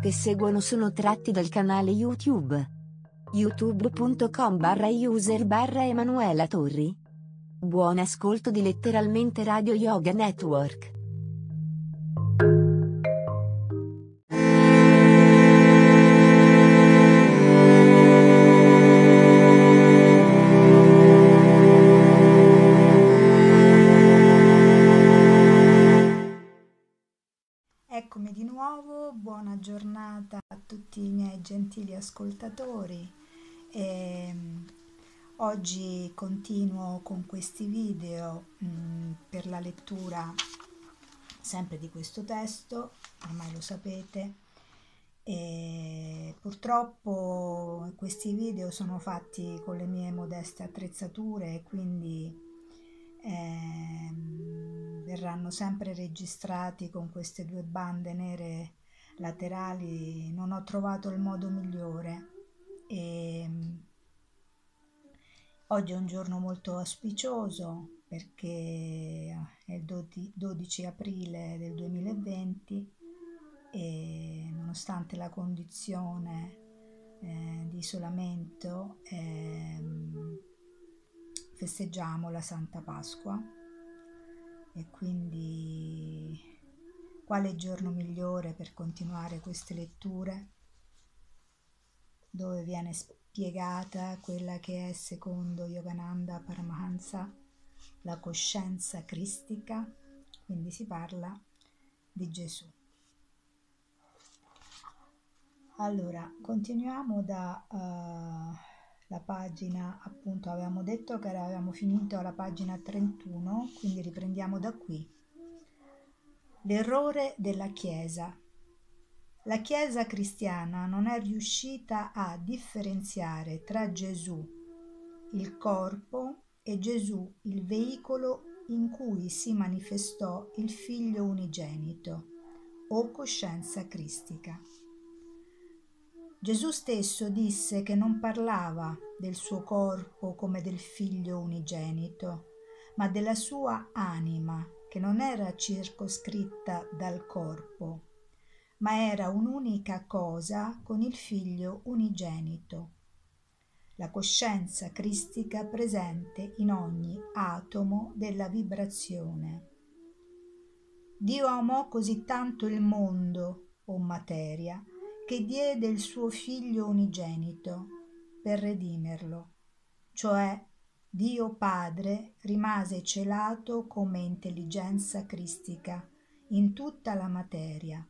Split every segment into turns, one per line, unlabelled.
Che seguono sono tratti dal canale YouTube. youtube.com barra user barra Emanuela Torri. Buon ascolto di letteralmente Radio Yoga Network.
Tutti i miei gentili ascoltatori. E, ehm, oggi continuo con questi video mm, per la lettura sempre di questo testo, ormai lo sapete. E purtroppo questi video sono fatti con le mie modeste attrezzature e quindi eh, verranno sempre registrati con queste due bande nere laterali non ho trovato il modo migliore. E ehm, oggi è un giorno molto auspicioso perché è il 12 aprile del 2020 e nonostante la condizione eh, di isolamento eh, festeggiamo la Santa Pasqua e quindi quale giorno migliore per continuare queste letture dove viene spiegata quella che è secondo Yogananda Paramahansa la coscienza cristica, quindi si parla di Gesù. Allora, continuiamo da uh, la pagina, appunto avevamo detto che avevamo finito alla pagina 31, quindi riprendiamo da qui. L'errore della Chiesa. La Chiesa cristiana non è riuscita a differenziare tra Gesù, il corpo, e Gesù, il veicolo in cui si manifestò il Figlio unigenito, o coscienza cristica. Gesù stesso disse che non parlava del suo corpo come del Figlio unigenito, ma della sua anima che non era circoscritta dal corpo, ma era un'unica cosa con il figlio unigenito, la coscienza cristica presente in ogni atomo della vibrazione. Dio amò così tanto il mondo, o materia, che diede il suo figlio unigenito per redimerlo, cioè Dio Padre rimase celato come intelligenza cristica in tutta la materia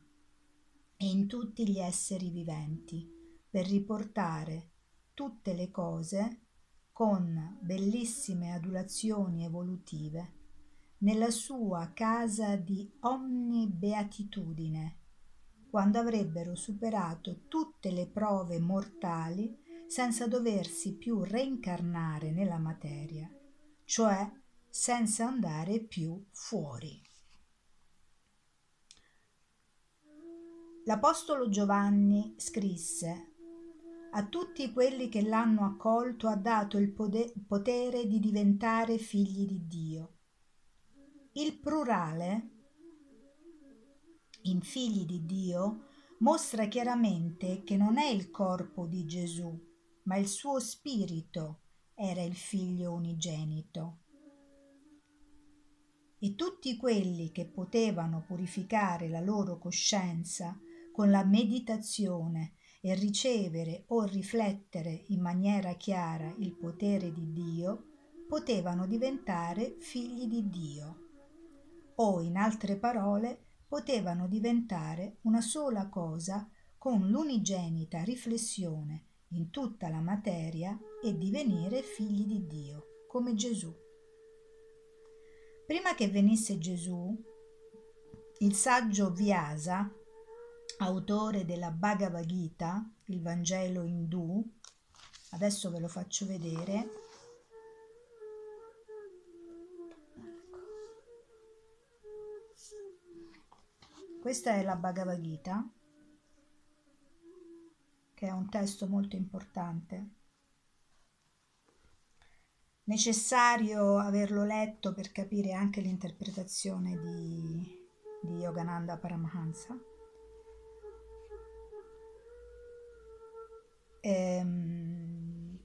e in tutti gli esseri viventi, per riportare tutte le cose con bellissime adulazioni evolutive nella sua casa di omnibeatitudine, quando avrebbero superato tutte le prove mortali senza doversi più reincarnare nella materia, cioè senza andare più fuori. L'Apostolo Giovanni scrisse a tutti quelli che l'hanno accolto ha dato il potere di diventare figli di Dio. Il plurale in figli di Dio mostra chiaramente che non è il corpo di Gesù, ma il suo spirito era il figlio unigenito. E tutti quelli che potevano purificare la loro coscienza con la meditazione e ricevere o riflettere in maniera chiara il potere di Dio, potevano diventare figli di Dio. O, in altre parole, potevano diventare una sola cosa con l'unigenita riflessione in tutta la materia e divenire figli di Dio, come Gesù. Prima che venisse Gesù, il saggio Vyasa autore della Bhagavad Gita, il Vangelo indù, adesso ve lo faccio vedere. Questa è la Bhagavad Gita, che è un testo molto importante. Necessario averlo letto per capire anche l'interpretazione di, di Yogananda Paramahansa. Ehm,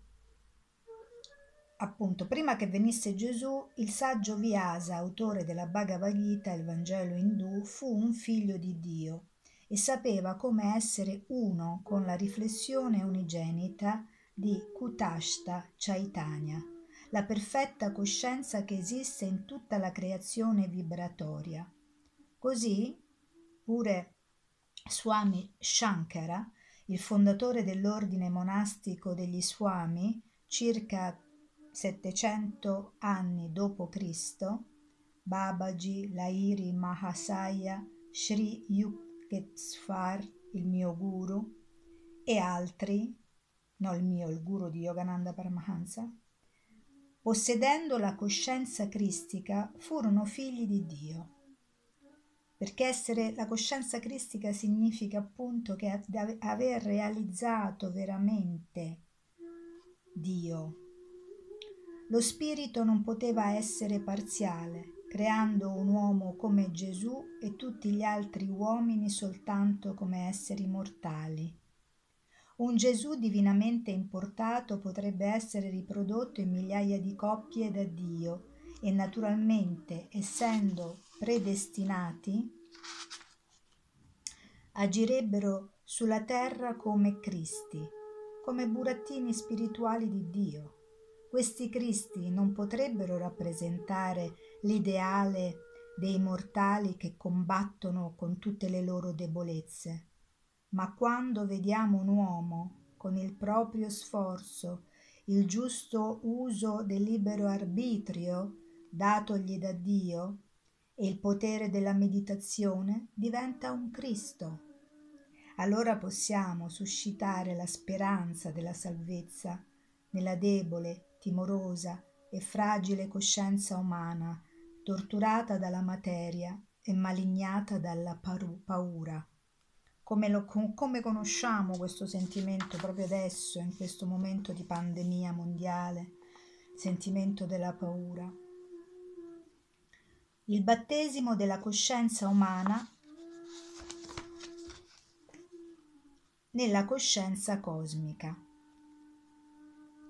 appunto, prima che venisse Gesù, il saggio Vyasa, autore della Bhagavad Gita, il Vangelo indù, fu un figlio di Dio e sapeva come essere uno con la riflessione unigenita di Kutashta Chaitanya, la perfetta coscienza che esiste in tutta la creazione vibratoria. Così, pure Swami Shankara il fondatore dell'ordine monastico degli Swami, circa 700 anni d.C., Babaji, Lairi Mahasaya, Sri Yukteswar, il mio guru, e altri, no il mio, il guru di Yogananda Paramahansa, possedendo la coscienza cristica, furono figli di Dio perché essere la coscienza cristica significa appunto che aver realizzato veramente Dio. Lo spirito non poteva essere parziale, creando un uomo come Gesù e tutti gli altri uomini soltanto come esseri mortali. Un Gesù divinamente importato potrebbe essere riprodotto in migliaia di coppie da Dio e naturalmente, essendo predestinati, agirebbero sulla terra come Cristi, come burattini spirituali di Dio. Questi Cristi non potrebbero rappresentare l'ideale dei mortali che combattono con tutte le loro debolezze, ma quando vediamo un uomo con il proprio sforzo, il giusto uso del libero arbitrio datogli da Dio, e il potere della meditazione diventa un Cristo. Allora possiamo suscitare la speranza della salvezza nella debole, timorosa e fragile coscienza umana, torturata dalla materia e malignata dalla paura. Come, lo, come conosciamo questo sentimento proprio adesso, in questo momento di pandemia mondiale, sentimento della paura? il battesimo della coscienza umana nella coscienza cosmica.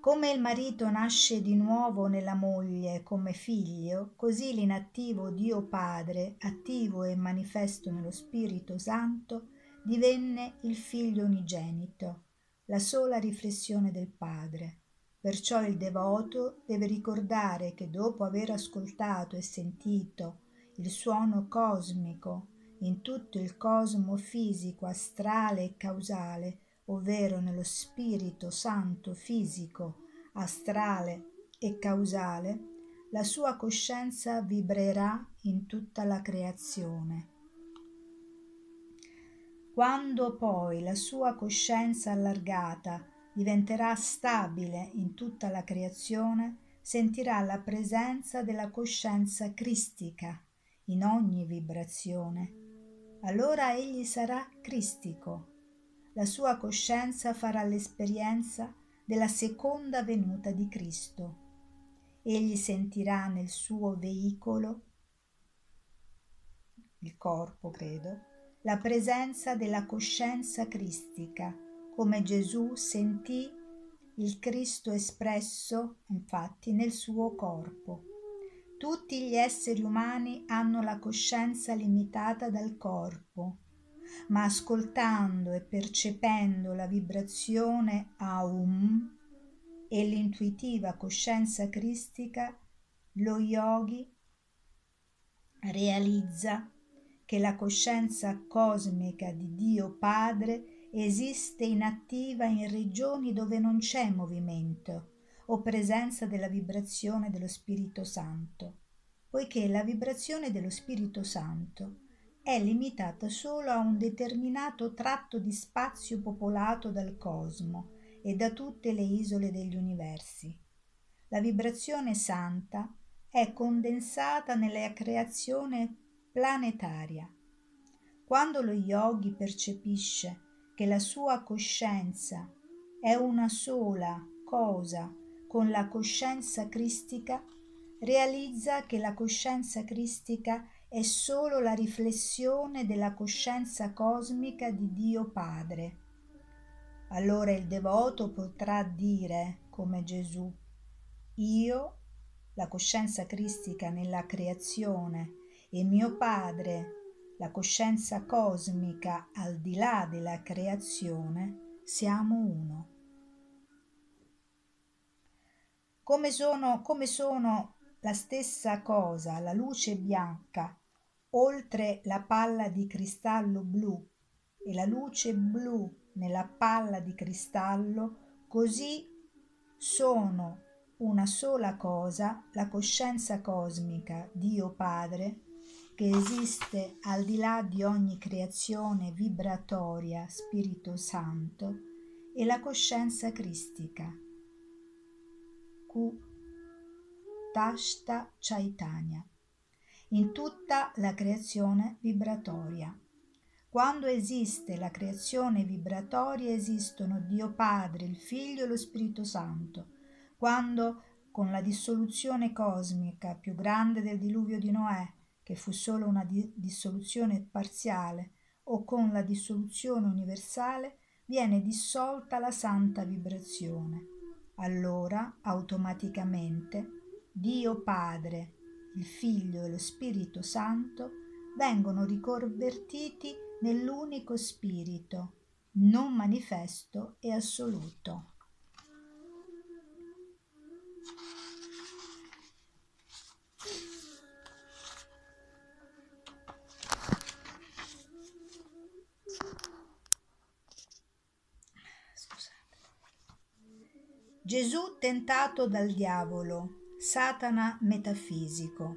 Come il marito nasce di nuovo nella moglie come figlio, così l'inattivo Dio Padre, attivo e manifesto nello Spirito Santo, divenne il figlio unigenito, la sola riflessione del Padre. Perciò il devoto deve ricordare che dopo aver ascoltato e sentito il suono cosmico in tutto il cosmo fisico, astrale e causale, ovvero nello Spirito Santo fisico, astrale e causale, la sua coscienza vibrerà in tutta la creazione. Quando poi la sua coscienza allargata diventerà stabile in tutta la creazione, sentirà la presenza della coscienza cristica in ogni vibrazione. Allora egli sarà cristico. La sua coscienza farà l'esperienza della seconda venuta di Cristo. Egli sentirà nel suo veicolo, il corpo credo, la presenza della coscienza cristica come Gesù sentì il Cristo espresso, infatti, nel suo corpo. Tutti gli esseri umani hanno la coscienza limitata dal corpo, ma ascoltando e percependo la vibrazione Aum e l'intuitiva coscienza cristica, lo yogi realizza che la coscienza cosmica di Dio Padre esiste inattiva in regioni dove non c'è movimento o presenza della vibrazione dello Spirito Santo, poiché la vibrazione dello Spirito Santo è limitata solo a un determinato tratto di spazio popolato dal cosmo e da tutte le isole degli universi. La vibrazione santa è condensata nella creazione planetaria. Quando lo yogi percepisce che la sua coscienza è una sola cosa con la coscienza cristica, realizza che la coscienza cristica è solo la riflessione della coscienza cosmica di Dio Padre. Allora il devoto potrà dire, come Gesù, io, la coscienza cristica nella creazione, e mio Padre, la coscienza cosmica al di là della creazione, siamo uno. Come sono, come sono la stessa cosa la luce bianca oltre la palla di cristallo blu e la luce blu nella palla di cristallo, così sono una sola cosa la coscienza cosmica, Dio Padre, che esiste al di là di ogni creazione vibratoria, Spirito Santo, e la coscienza cristica. Q. Tashta Chaitanya in tutta la creazione vibratoria. Quando esiste la creazione vibratoria esistono Dio Padre, il Figlio e lo Spirito Santo. Quando con la dissoluzione cosmica più grande del diluvio di Noè, che fu solo una di- dissoluzione parziale, o con la dissoluzione universale, viene dissolta la santa vibrazione. Allora, automaticamente, Dio Padre, il Figlio e lo Spirito Santo vengono riconvertiti nell'unico Spirito, non manifesto e assoluto. Gesù tentato dal diavolo Satana metafisico.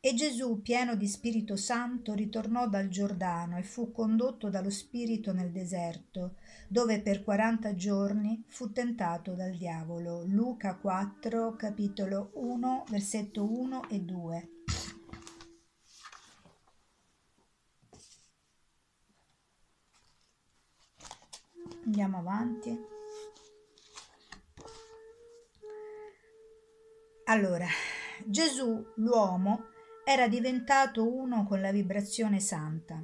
E Gesù, pieno di Spirito Santo, ritornò dal Giordano e fu condotto dallo Spirito nel deserto, dove per quaranta giorni fu tentato dal diavolo. Luca 4, capitolo 1, versetto 1 e 2. Andiamo avanti. Allora, Gesù, l'uomo, era diventato uno con la vibrazione santa.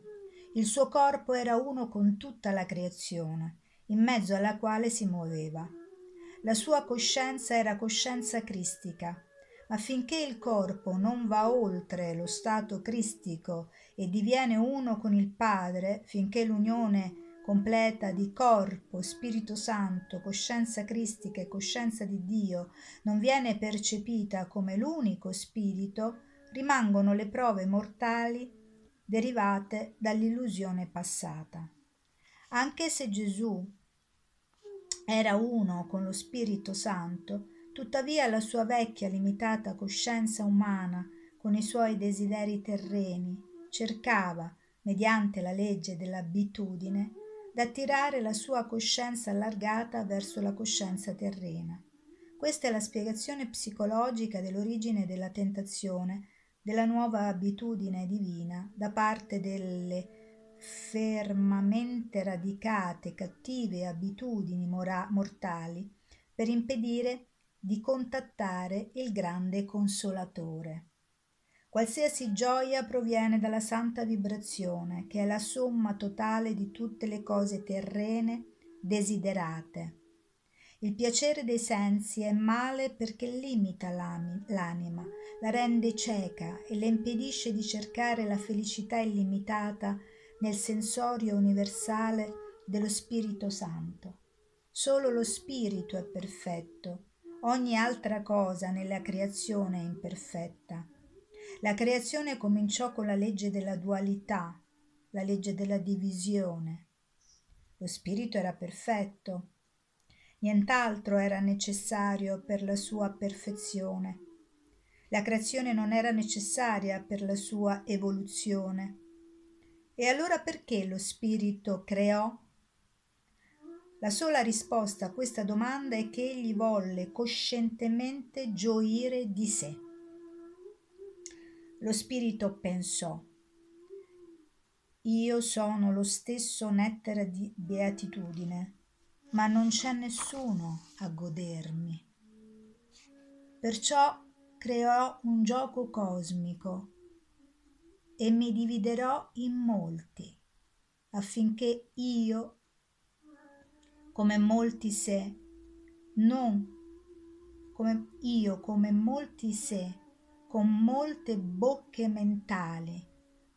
Il suo corpo era uno con tutta la creazione, in mezzo alla quale si muoveva. La sua coscienza era coscienza cristica, ma finché il corpo non va oltre lo stato cristico e diviene uno con il Padre, finché l'unione completa di corpo, Spirito Santo, coscienza cristica e coscienza di Dio non viene percepita come l'unico spirito, rimangono le prove mortali derivate dall'illusione passata. Anche se Gesù era uno con lo Spirito Santo, tuttavia la sua vecchia limitata coscienza umana, con i suoi desideri terreni, cercava, mediante la legge dell'abitudine, d'attirare la sua coscienza allargata verso la coscienza terrena. Questa è la spiegazione psicologica dell'origine della tentazione, della nuova abitudine divina da parte delle fermamente radicate cattive abitudini mora- mortali per impedire di contattare il grande consolatore. Qualsiasi gioia proviene dalla santa vibrazione, che è la somma totale di tutte le cose terrene desiderate. Il piacere dei sensi è male perché limita l'anima, la rende cieca e le impedisce di cercare la felicità illimitata nel sensorio universale dello Spirito Santo. Solo lo Spirito è perfetto, ogni altra cosa nella creazione è imperfetta la creazione cominciò con la legge della dualità, la legge della divisione. Lo spirito era perfetto, nient'altro era necessario per la sua perfezione. La creazione non era necessaria per la sua evoluzione. E allora perché lo spirito creò? La sola risposta a questa domanda è che egli volle coscientemente gioire di sé. Lo spirito pensò, io sono lo stesso nettare di beatitudine, ma non c'è nessuno a godermi. Perciò creò un gioco cosmico e mi dividerò in molti, affinché io, come molti se, non come io, come molti se, con molte bocche mentali,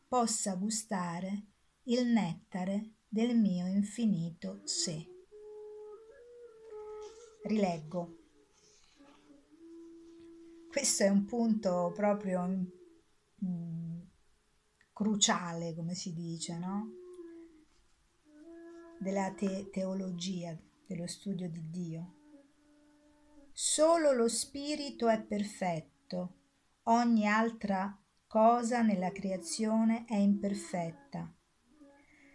possa gustare il nettare del mio infinito sé. Rileggo. Questo è un punto proprio mm, cruciale, come si dice, no? Della te- teologia, dello studio di Dio. Solo lo spirito è perfetto, ogni altra cosa nella creazione è imperfetta.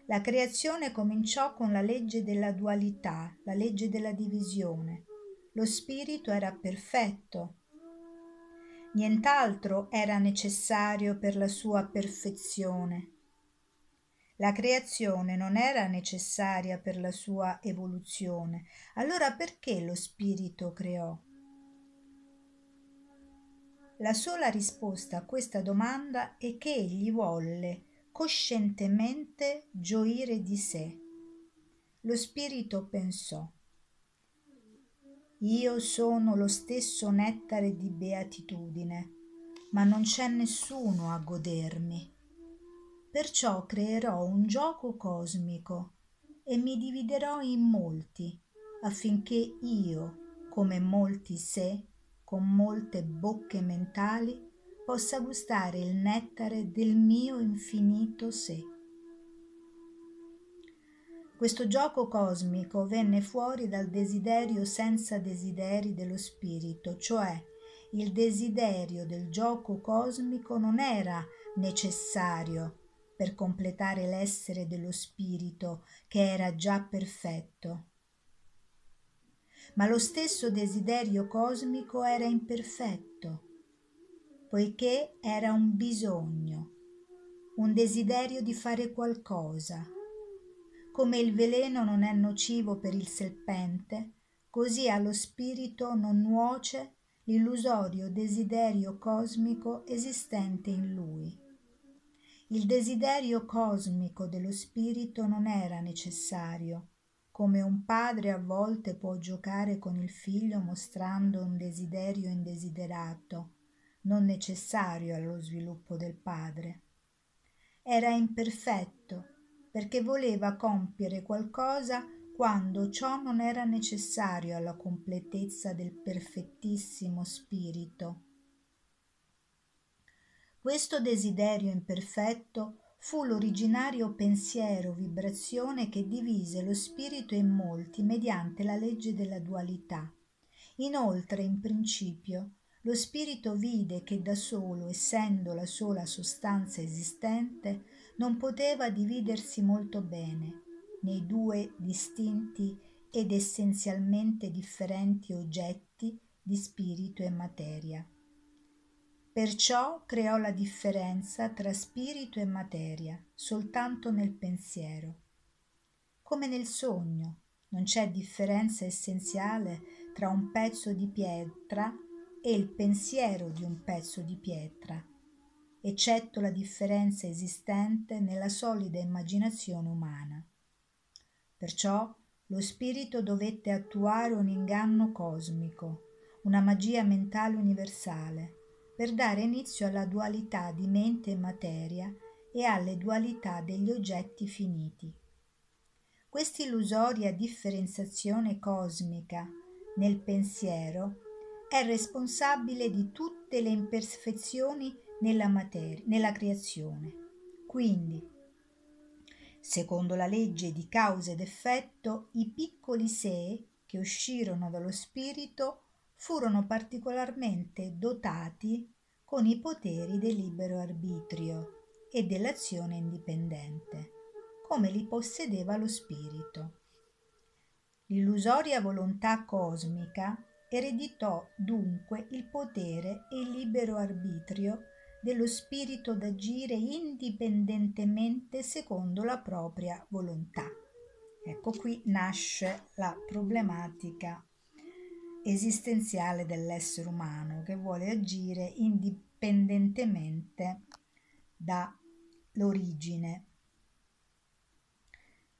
La creazione cominciò con la legge della dualità, la legge della divisione. Lo spirito era perfetto. Nient'altro era necessario per la sua perfezione. La creazione non era necessaria per la sua evoluzione. Allora perché lo spirito creò? La sola risposta a questa domanda è che egli volle coscientemente gioire di sé. Lo spirito pensò, io sono lo stesso nettare di beatitudine, ma non c'è nessuno a godermi. Perciò creerò un gioco cosmico e mi dividerò in molti, affinché io, come molti sé, con molte bocche mentali possa gustare il nettare del mio infinito sé. Questo gioco cosmico venne fuori dal desiderio senza desideri dello spirito, cioè il desiderio del gioco cosmico non era necessario per completare l'essere dello spirito che era già perfetto ma lo stesso desiderio cosmico era imperfetto, poiché era un bisogno, un desiderio di fare qualcosa. Come il veleno non è nocivo per il serpente, così allo spirito non nuoce l'illusorio desiderio cosmico esistente in lui. Il desiderio cosmico dello spirito non era necessario, come un padre a volte può giocare con il figlio mostrando un desiderio indesiderato, non necessario allo sviluppo del padre. Era imperfetto perché voleva compiere qualcosa quando ciò non era necessario alla completezza del perfettissimo spirito. Questo desiderio imperfetto fu l'originario pensiero vibrazione che divise lo spirito in molti mediante la legge della dualità. Inoltre, in principio, lo spirito vide che da solo, essendo la sola sostanza esistente, non poteva dividersi molto bene nei due distinti ed essenzialmente differenti oggetti di spirito e materia. Perciò creò la differenza tra spirito e materia soltanto nel pensiero. Come nel sogno, non c'è differenza essenziale tra un pezzo di pietra e il pensiero di un pezzo di pietra, eccetto la differenza esistente nella solida immaginazione umana. Perciò lo spirito dovette attuare un inganno cosmico, una magia mentale universale, per dare inizio alla dualità di mente e materia e alle dualità degli oggetti finiti. Questa illusoria differenziazione cosmica nel pensiero è responsabile di tutte le imperfezioni nella, materia, nella creazione. Quindi, secondo la legge di causa ed effetto, i piccoli sé che uscirono dallo spirito furono particolarmente dotati con i poteri del libero arbitrio e dell'azione indipendente, come li possedeva lo spirito. L'illusoria volontà cosmica ereditò dunque il potere e il libero arbitrio dello spirito d'agire indipendentemente secondo la propria volontà. Ecco qui nasce la problematica esistenziale dell'essere umano che vuole agire indipendentemente dall'origine.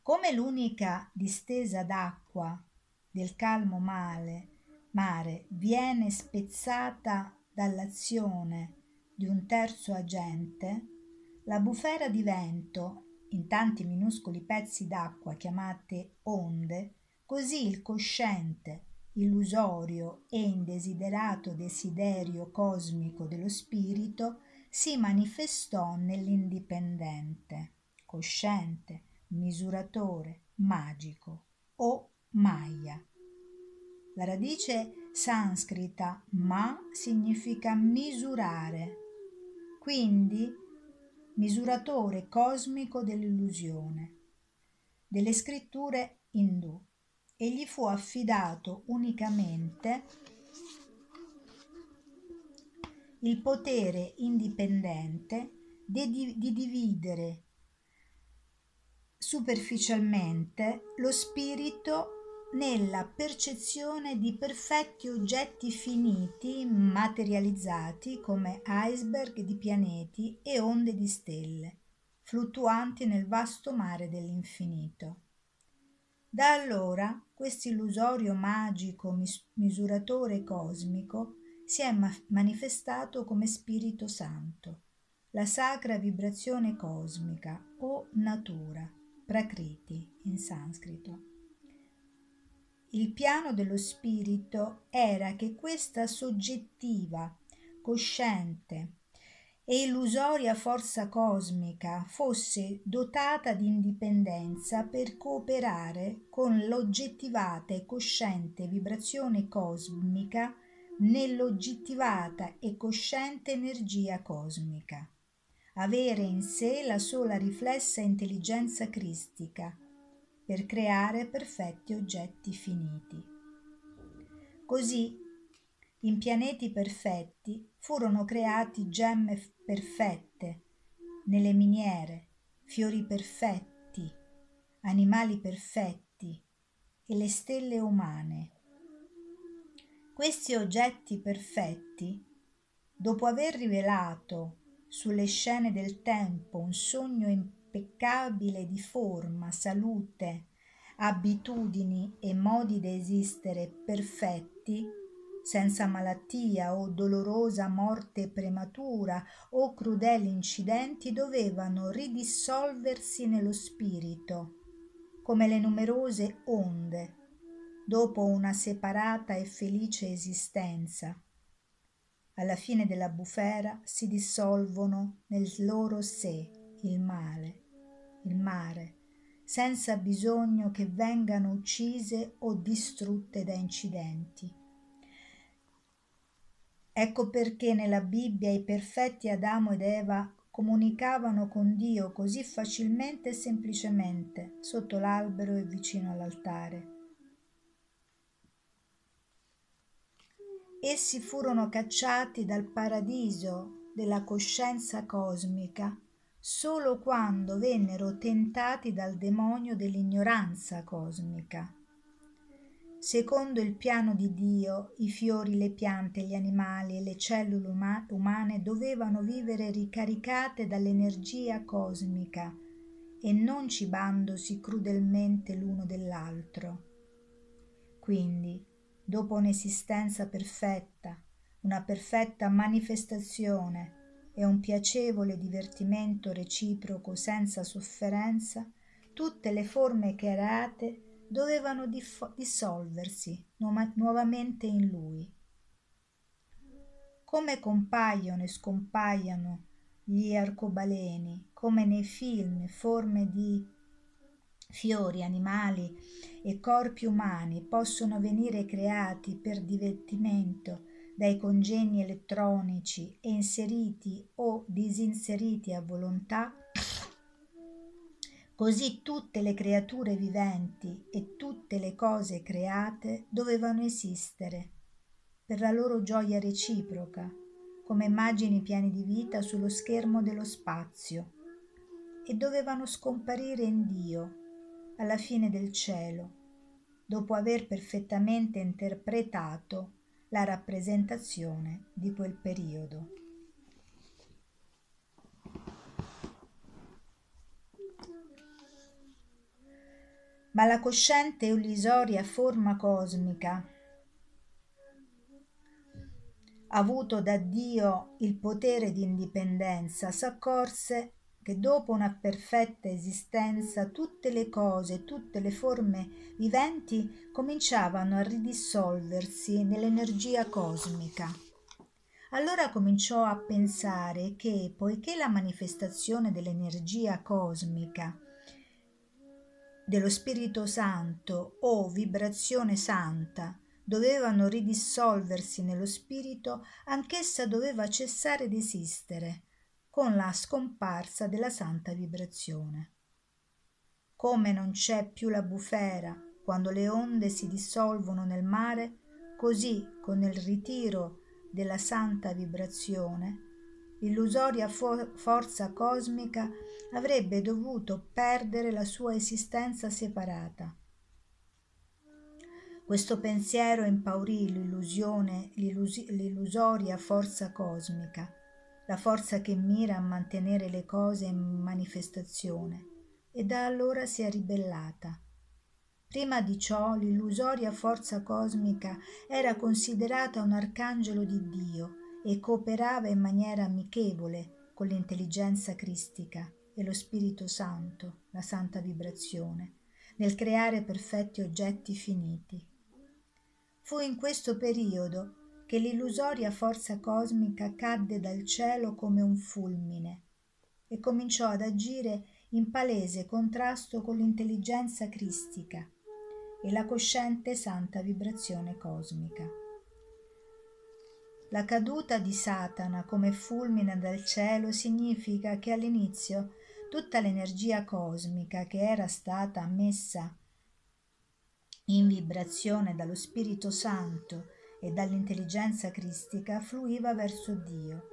Come l'unica distesa d'acqua del calmo male, mare viene spezzata dall'azione di un terzo agente, la bufera di vento in tanti minuscoli pezzi d'acqua chiamate onde, così il cosciente, illusorio e indesiderato desiderio cosmico dello spirito si manifestò nell'indipendente, cosciente, misuratore, magico o Maya. La radice sanscrita ma significa misurare, quindi misuratore cosmico dell'illusione, delle scritture indù e gli fu affidato unicamente il potere indipendente di, di dividere superficialmente lo spirito nella percezione di perfetti oggetti finiti materializzati come iceberg di pianeti e onde di stelle, fluttuanti nel vasto mare dell'infinito. Da allora questo illusorio magico mis- misuratore cosmico si è ma- manifestato come Spirito Santo, la sacra vibrazione cosmica o natura, prakriti in sanscrito. Il piano dello spirito era che questa soggettiva, cosciente e illusoria forza cosmica fosse dotata di indipendenza per cooperare con l'oggettivata e cosciente vibrazione cosmica nell'oggettivata e cosciente energia cosmica. Avere in sé la sola riflessa intelligenza cristica per creare perfetti oggetti finiti. Così, in pianeti perfetti furono creati gemme perfette, nelle miniere, fiori perfetti, animali perfetti e le stelle umane. Questi oggetti perfetti, dopo aver rivelato sulle scene del tempo un sogno impeccabile di forma, salute, abitudini e modi d'esistere perfetti, senza malattia o dolorosa morte prematura o crudeli incidenti, dovevano ridissolversi nello spirito, come le numerose onde, dopo una separata e felice esistenza. Alla fine della bufera si dissolvono nel loro sé il male, il mare, senza bisogno che vengano uccise o distrutte da incidenti. Ecco perché nella Bibbia i perfetti Adamo ed Eva comunicavano con Dio così facilmente e semplicemente sotto l'albero e vicino all'altare. Essi furono cacciati dal paradiso della coscienza cosmica solo quando vennero tentati dal demonio dell'ignoranza cosmica. Secondo il piano di Dio, i fiori, le piante, gli animali e le cellule uma- umane dovevano vivere ricaricate dall'energia cosmica e non cibandosi crudelmente l'uno dell'altro. Quindi, dopo un'esistenza perfetta, una perfetta manifestazione e un piacevole divertimento reciproco senza sofferenza, tutte le forme create dovevano diff- dissolversi nu- nuovamente in lui. Come compaiono e scompaiono gli arcobaleni, come nei film, forme di fiori, animali e corpi umani possono venire creati per divertimento dai congegni elettronici e inseriti o disinseriti a volontà, così tutte le creature viventi e tutte le cose create dovevano esistere per la loro gioia reciproca, come immagini piene di vita sullo schermo dello spazio, e dovevano scomparire in Dio alla fine del cielo, dopo aver perfettamente interpretato la rappresentazione di quel periodo. Ma la cosciente e illusoria forma cosmica avuto da Dio il potere di indipendenza, s'accorse che dopo una perfetta esistenza tutte le cose, tutte le forme viventi cominciavano a ridissolversi nell'energia cosmica. Allora cominciò a pensare che, poiché la manifestazione dell'energia cosmica, dello Spirito Santo o vibrazione santa, dovevano ridissolversi nello spirito, anch'essa doveva cessare di esistere con la scomparsa della santa vibrazione. Come non c'è più la bufera quando le onde si dissolvono nel mare, così con il ritiro della santa vibrazione, l'illusoria fo- forza cosmica avrebbe dovuto perdere la sua esistenza separata questo pensiero impaurì l'illusione, l'illus- l'illusoria forza cosmica, la forza che mira a mantenere le cose in manifestazione, e da allora si è ribellata. Prima di ciò l'illusoria forza cosmica era considerata un arcangelo di Dio e cooperava in maniera amichevole con l'intelligenza cristica e lo Spirito Santo, la santa vibrazione, nel creare perfetti oggetti finiti. Fu in questo periodo che l'illusoria forza cosmica cadde dal cielo come un fulmine e cominciò ad agire in palese contrasto con l'intelligenza cristica e la cosciente santa vibrazione cosmica. La caduta di Satana come fulmine dal cielo significa che all'inizio tutta l'energia cosmica che era stata messa in vibrazione dallo Spirito Santo e dall'intelligenza cristica fluiva verso Dio,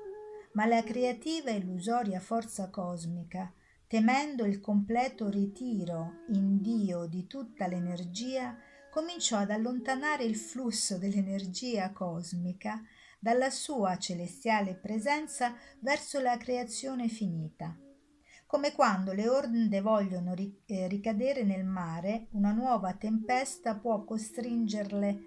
ma la creativa e illusoria forza cosmica, temendo il completo ritiro in Dio di tutta l'energia, cominciò ad allontanare il flusso dell'energia cosmica dalla sua celestiale presenza verso la creazione finita come quando le onde vogliono eh, ricadere nel mare, una nuova tempesta può costringerle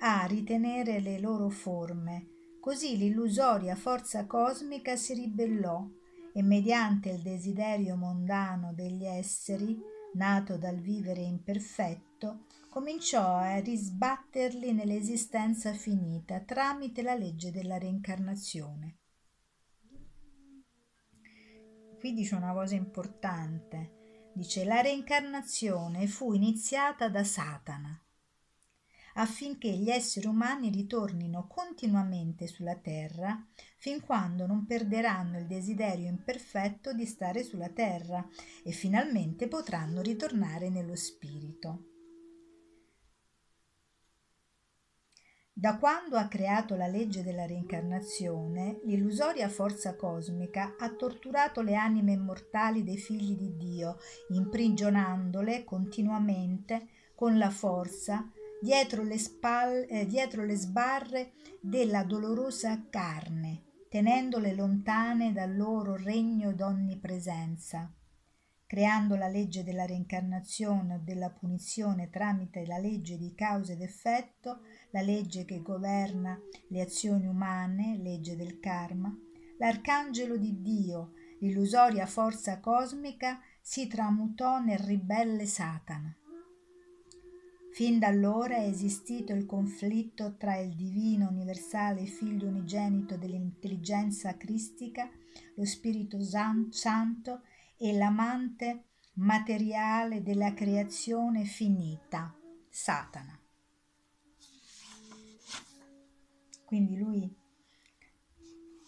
a ritenere le loro forme. Così l'illusoria forza cosmica si ribellò e mediante il desiderio mondano degli esseri, nato dal vivere imperfetto, cominciò a risbatterli nell'esistenza finita tramite la legge della reincarnazione. qui dice una cosa importante. Dice la reincarnazione fu iniziata da Satana affinché gli esseri umani ritornino continuamente sulla terra fin quando non perderanno il desiderio imperfetto di stare sulla terra e finalmente potranno ritornare nello spirito. Da quando ha creato la legge della reincarnazione, l'illusoria forza cosmica ha torturato le anime immortali dei figli di Dio, imprigionandole continuamente con la forza dietro le, spalle, eh, dietro le sbarre della dolorosa carne, tenendole lontane dal loro regno d'onnipresenza creando la legge della reincarnazione o della punizione tramite la legge di causa ed effetto, la legge che governa le azioni umane, legge del karma, l'arcangelo di Dio, l'illusoria forza cosmica, si tramutò nel ribelle Satana. Fin da allora è esistito il conflitto tra il divino universale figlio unigenito dell'intelligenza cristica, lo Spirito Santo e l'amante materiale della creazione finita, Satana. Quindi lui,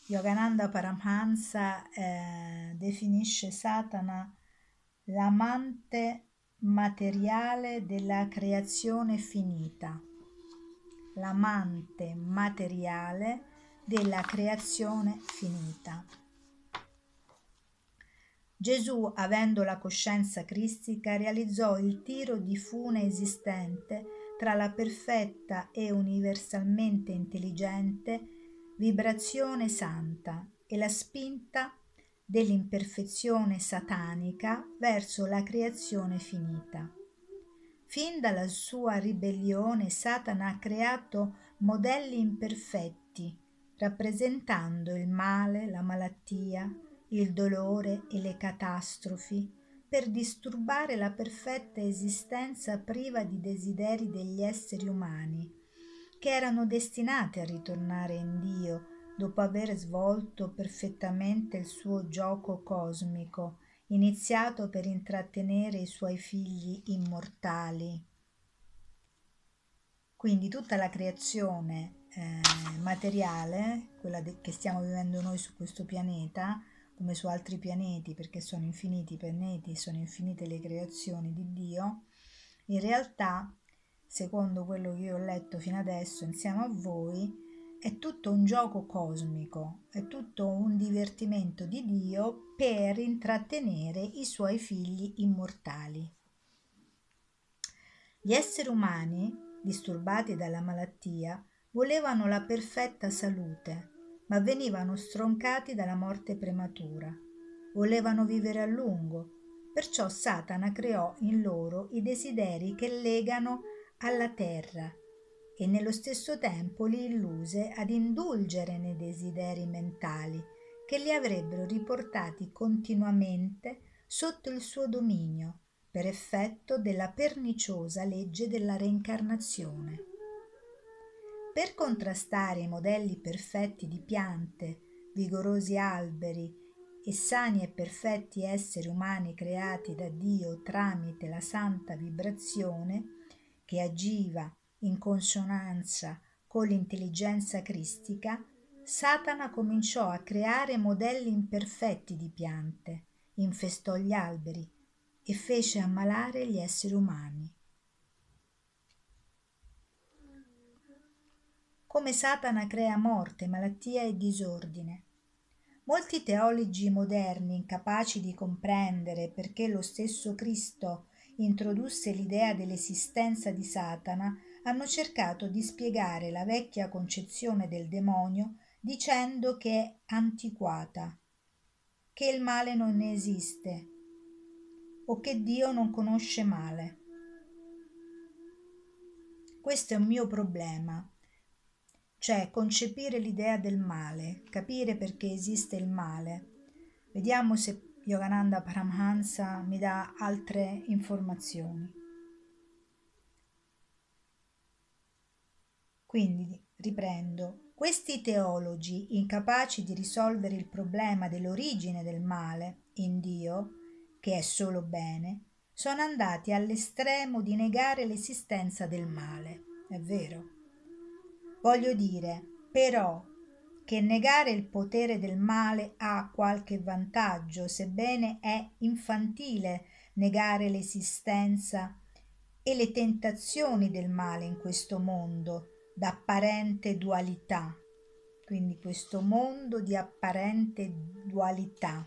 Yogananda Paramhansa, eh, definisce Satana l'amante materiale della creazione finita. L'amante materiale della creazione finita. Gesù, avendo la coscienza cristica, realizzò il tiro di fune esistente tra la perfetta e universalmente intelligente vibrazione santa e la spinta dell'imperfezione satanica verso la creazione finita. Fin dalla sua ribellione Satana ha creato modelli imperfetti, rappresentando il male, la malattia, il dolore e le catastrofi, per disturbare la perfetta esistenza priva di desideri degli esseri umani, che erano destinati a ritornare in Dio dopo aver svolto perfettamente il suo gioco cosmico, iniziato per intrattenere i suoi figli immortali. Quindi tutta la creazione eh, materiale, quella de- che stiamo vivendo noi su questo pianeta, come su altri pianeti, perché sono infiniti i pianeti, sono infinite le creazioni di Dio, in realtà, secondo quello che io ho letto fino adesso insieme a voi, è tutto un gioco cosmico, è tutto un divertimento di Dio per intrattenere i suoi figli immortali. Gli esseri umani, disturbati dalla malattia, volevano la perfetta salute, ma venivano stroncati dalla morte prematura. Volevano vivere a lungo, perciò Satana creò in loro i desideri che legano alla terra e nello stesso tempo li illuse ad indulgere nei desideri mentali che li avrebbero riportati continuamente sotto il suo dominio per effetto della perniciosa legge della reincarnazione. Per contrastare i modelli perfetti di piante, vigorosi alberi e sani e perfetti esseri umani creati da Dio tramite la santa vibrazione che agiva in consonanza con l'intelligenza cristica, Satana cominciò a creare modelli imperfetti di piante, infestò gli alberi e fece ammalare gli esseri umani. Come Satana crea morte, malattia e disordine. Molti teologi moderni, incapaci di comprendere perché lo stesso Cristo introdusse l'idea dell'esistenza di Satana, hanno cercato di spiegare la vecchia concezione del demonio dicendo che è antiquata, che il male non esiste o che Dio non conosce male. Questo è un mio problema, cioè concepire l'idea del male, capire perché esiste il male. Vediamo se Yogananda Paramhansa mi dà altre informazioni. Quindi riprendo. Questi teologi, incapaci di risolvere il problema dell'origine del male in Dio, che è solo bene, sono andati all'estremo di negare l'esistenza del male. È vero. Voglio dire, però, che negare il potere del male ha qualche vantaggio, sebbene è infantile negare l'esistenza e le tentazioni del male in questo mondo, d'apparente dualità, quindi questo mondo di apparente dualità,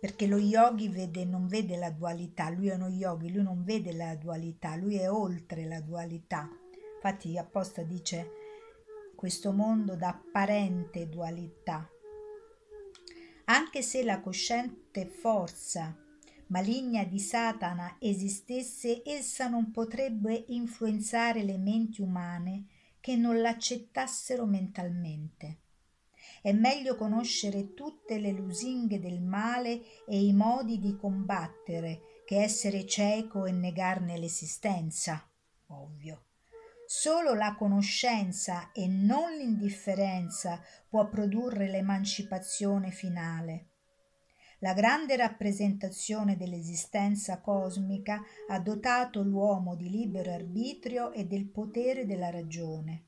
perché lo yogi vede, non vede la dualità, lui è uno yogi, lui non vede la dualità, lui è oltre la dualità. Infatti apposta dice questo mondo d'apparente dualità. Anche se la cosciente forza maligna di Satana esistesse, essa non potrebbe influenzare le menti umane che non l'accettassero mentalmente. È meglio conoscere tutte le lusinghe del male e i modi di combattere che essere cieco e negarne l'esistenza. Ovvio. Solo la conoscenza e non l'indifferenza può produrre l'emancipazione finale. La grande rappresentazione dell'esistenza cosmica ha dotato l'uomo di libero arbitrio e del potere della ragione.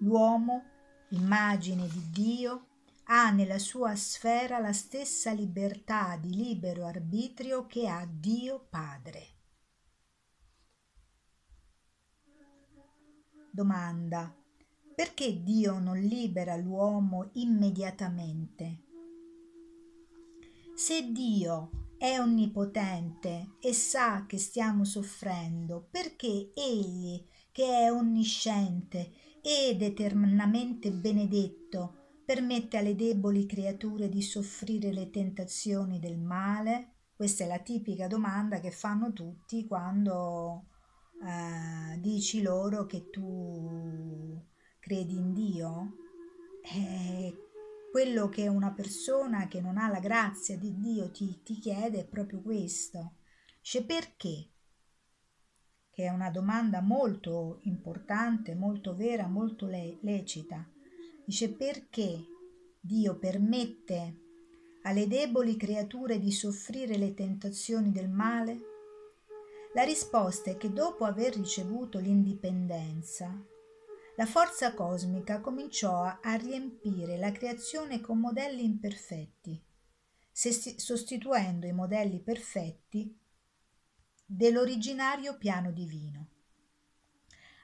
L'uomo immagine di Dio, ha nella sua sfera la stessa libertà di libero arbitrio che ha Dio Padre. Domanda. Perché Dio non libera l'uomo immediatamente? Se Dio è onnipotente e sa che stiamo soffrendo, perché Egli, che è onnisciente ed eternamente benedetto, permette alle deboli creature di soffrire le tentazioni del male? Questa è la tipica domanda che fanno tutti quando eh, dici loro che tu credi in Dio. Eh, quello che una persona che non ha la grazia di Dio ti, ti chiede è proprio questo. Cioè perché? Che è una domanda molto importante, molto vera, molto le- lecita. Dice perché Dio permette alle deboli creature di soffrire le tentazioni del male? La risposta è che dopo aver ricevuto l'indipendenza, la forza cosmica cominciò a riempire la creazione con modelli imperfetti, sostituendo i modelli perfetti dell'originario piano divino.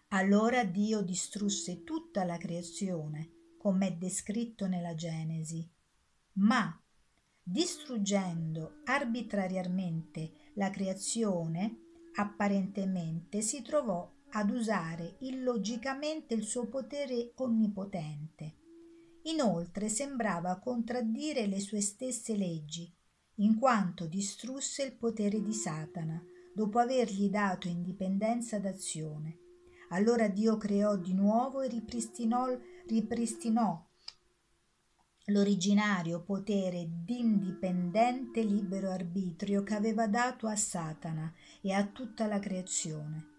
Allora Dio distrusse tutta la creazione, come è descritto nella Genesi, ma distruggendo arbitrariamente la creazione, apparentemente si trovò ad usare illogicamente il suo potere onnipotente. Inoltre sembrava contraddire le sue stesse leggi, in quanto distrusse il potere di Satana, dopo avergli dato indipendenza d'azione. Allora Dio creò di nuovo e ripristinò, ripristinò l'originario potere d'indipendente libero arbitrio che aveva dato a Satana e a tutta la creazione.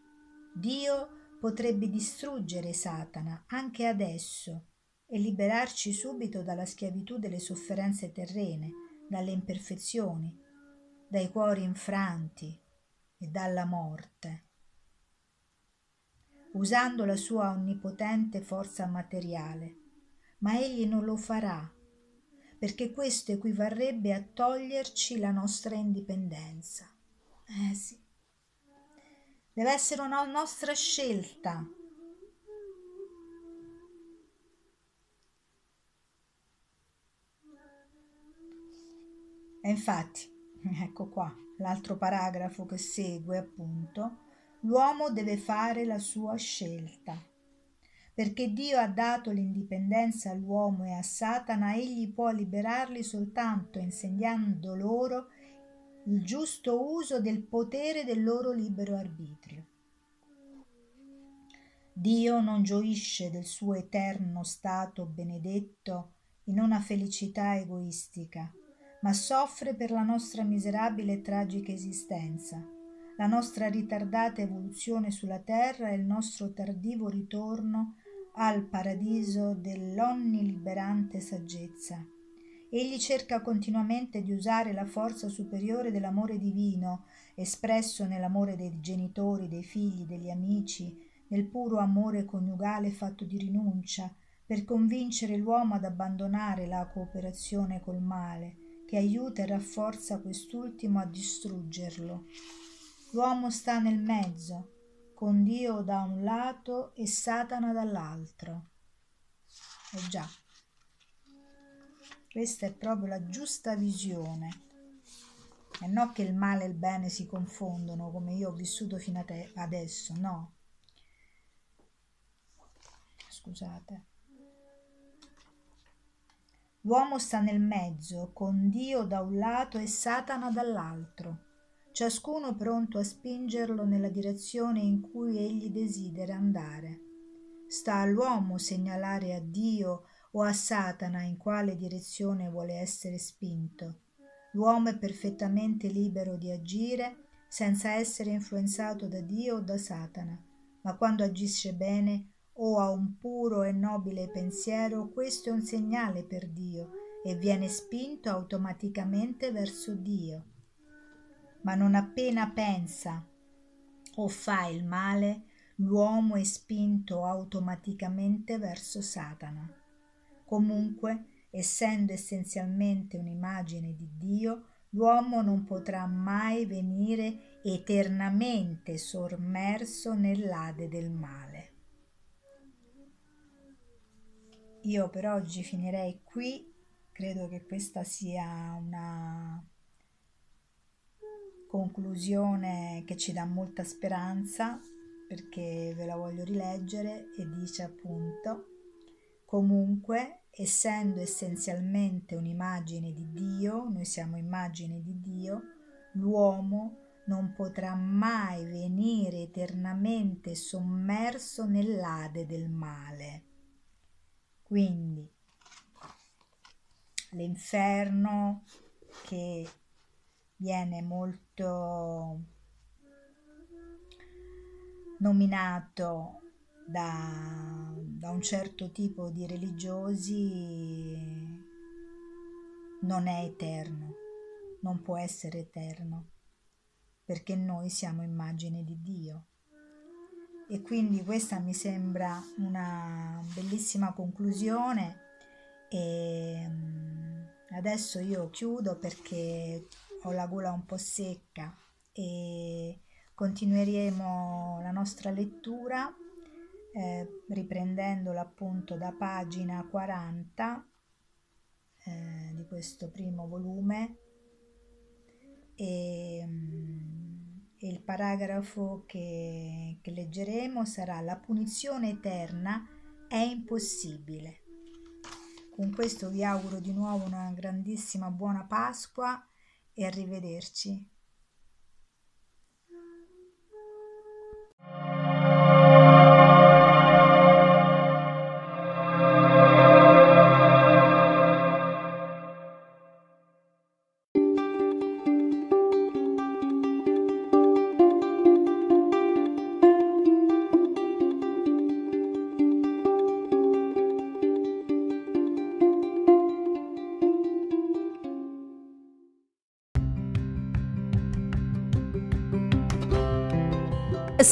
Dio potrebbe distruggere Satana anche adesso e liberarci subito dalla schiavitù delle sofferenze terrene, dalle imperfezioni, dai cuori infranti e dalla morte. Usando la sua onnipotente forza materiale, ma egli non lo farà, perché questo equivarrebbe a toglierci la nostra indipendenza. Eh sì. Deve essere una nostra scelta. E infatti, ecco qua, l'altro paragrafo che segue appunto, l'uomo deve fare la sua scelta. Perché Dio ha dato l'indipendenza all'uomo e a Satana, egli può liberarli soltanto insegnando loro il giusto uso del potere del loro libero arbitrio. Dio non gioisce del suo eterno stato benedetto in una felicità egoistica, ma soffre per la nostra miserabile e tragica esistenza, la nostra ritardata evoluzione sulla terra e il nostro tardivo ritorno al paradiso dell'onniliberante saggezza. Egli cerca continuamente di usare la forza superiore dell'amore divino, espresso nell'amore dei genitori, dei figli, degli amici, nel puro amore coniugale fatto di rinuncia, per convincere l'uomo ad abbandonare la cooperazione col male, che aiuta e rafforza quest'ultimo a distruggerlo. L'uomo sta nel mezzo, con Dio da un lato e Satana dall'altro. Eh già. Questa è proprio la giusta visione. E non che il male e il bene si confondono come io ho vissuto fino adesso, no. Scusate. L'uomo sta nel mezzo, con Dio da un lato e Satana dall'altro, ciascuno pronto a spingerlo nella direzione in cui egli desidera andare. Sta all'uomo segnalare a Dio o a Satana in quale direzione vuole essere spinto. L'uomo è perfettamente libero di agire senza essere influenzato da Dio o da Satana, ma quando agisce bene o ha un puro e nobile pensiero, questo è un segnale per Dio e viene spinto automaticamente verso Dio. Ma non appena pensa o fa il male, l'uomo è spinto automaticamente verso Satana. Comunque, essendo essenzialmente un'immagine di Dio, l'uomo non potrà mai venire eternamente sommerso nell'Ade del male. Io per oggi finirei qui, credo che questa sia una conclusione che ci dà molta speranza perché ve la voglio rileggere e dice appunto comunque essendo essenzialmente un'immagine di Dio, noi siamo immagine di Dio, l'uomo non potrà mai venire eternamente sommerso nell'Ade del male. Quindi l'inferno che viene molto nominato da, da un certo tipo di religiosi non è eterno, non può essere eterno, perché noi siamo immagine di Dio. E quindi questa mi sembra una bellissima conclusione e mm, adesso io chiudo perché ho la gola un po' secca e continueremo la nostra lettura eh, riprendendola appunto da pagina 40 eh, di questo primo volume e, mm, e il paragrafo che, che leggeremo sarà la punizione eterna è impossibile. Con questo vi auguro di nuovo una grandissima buona Pasqua e arrivederci.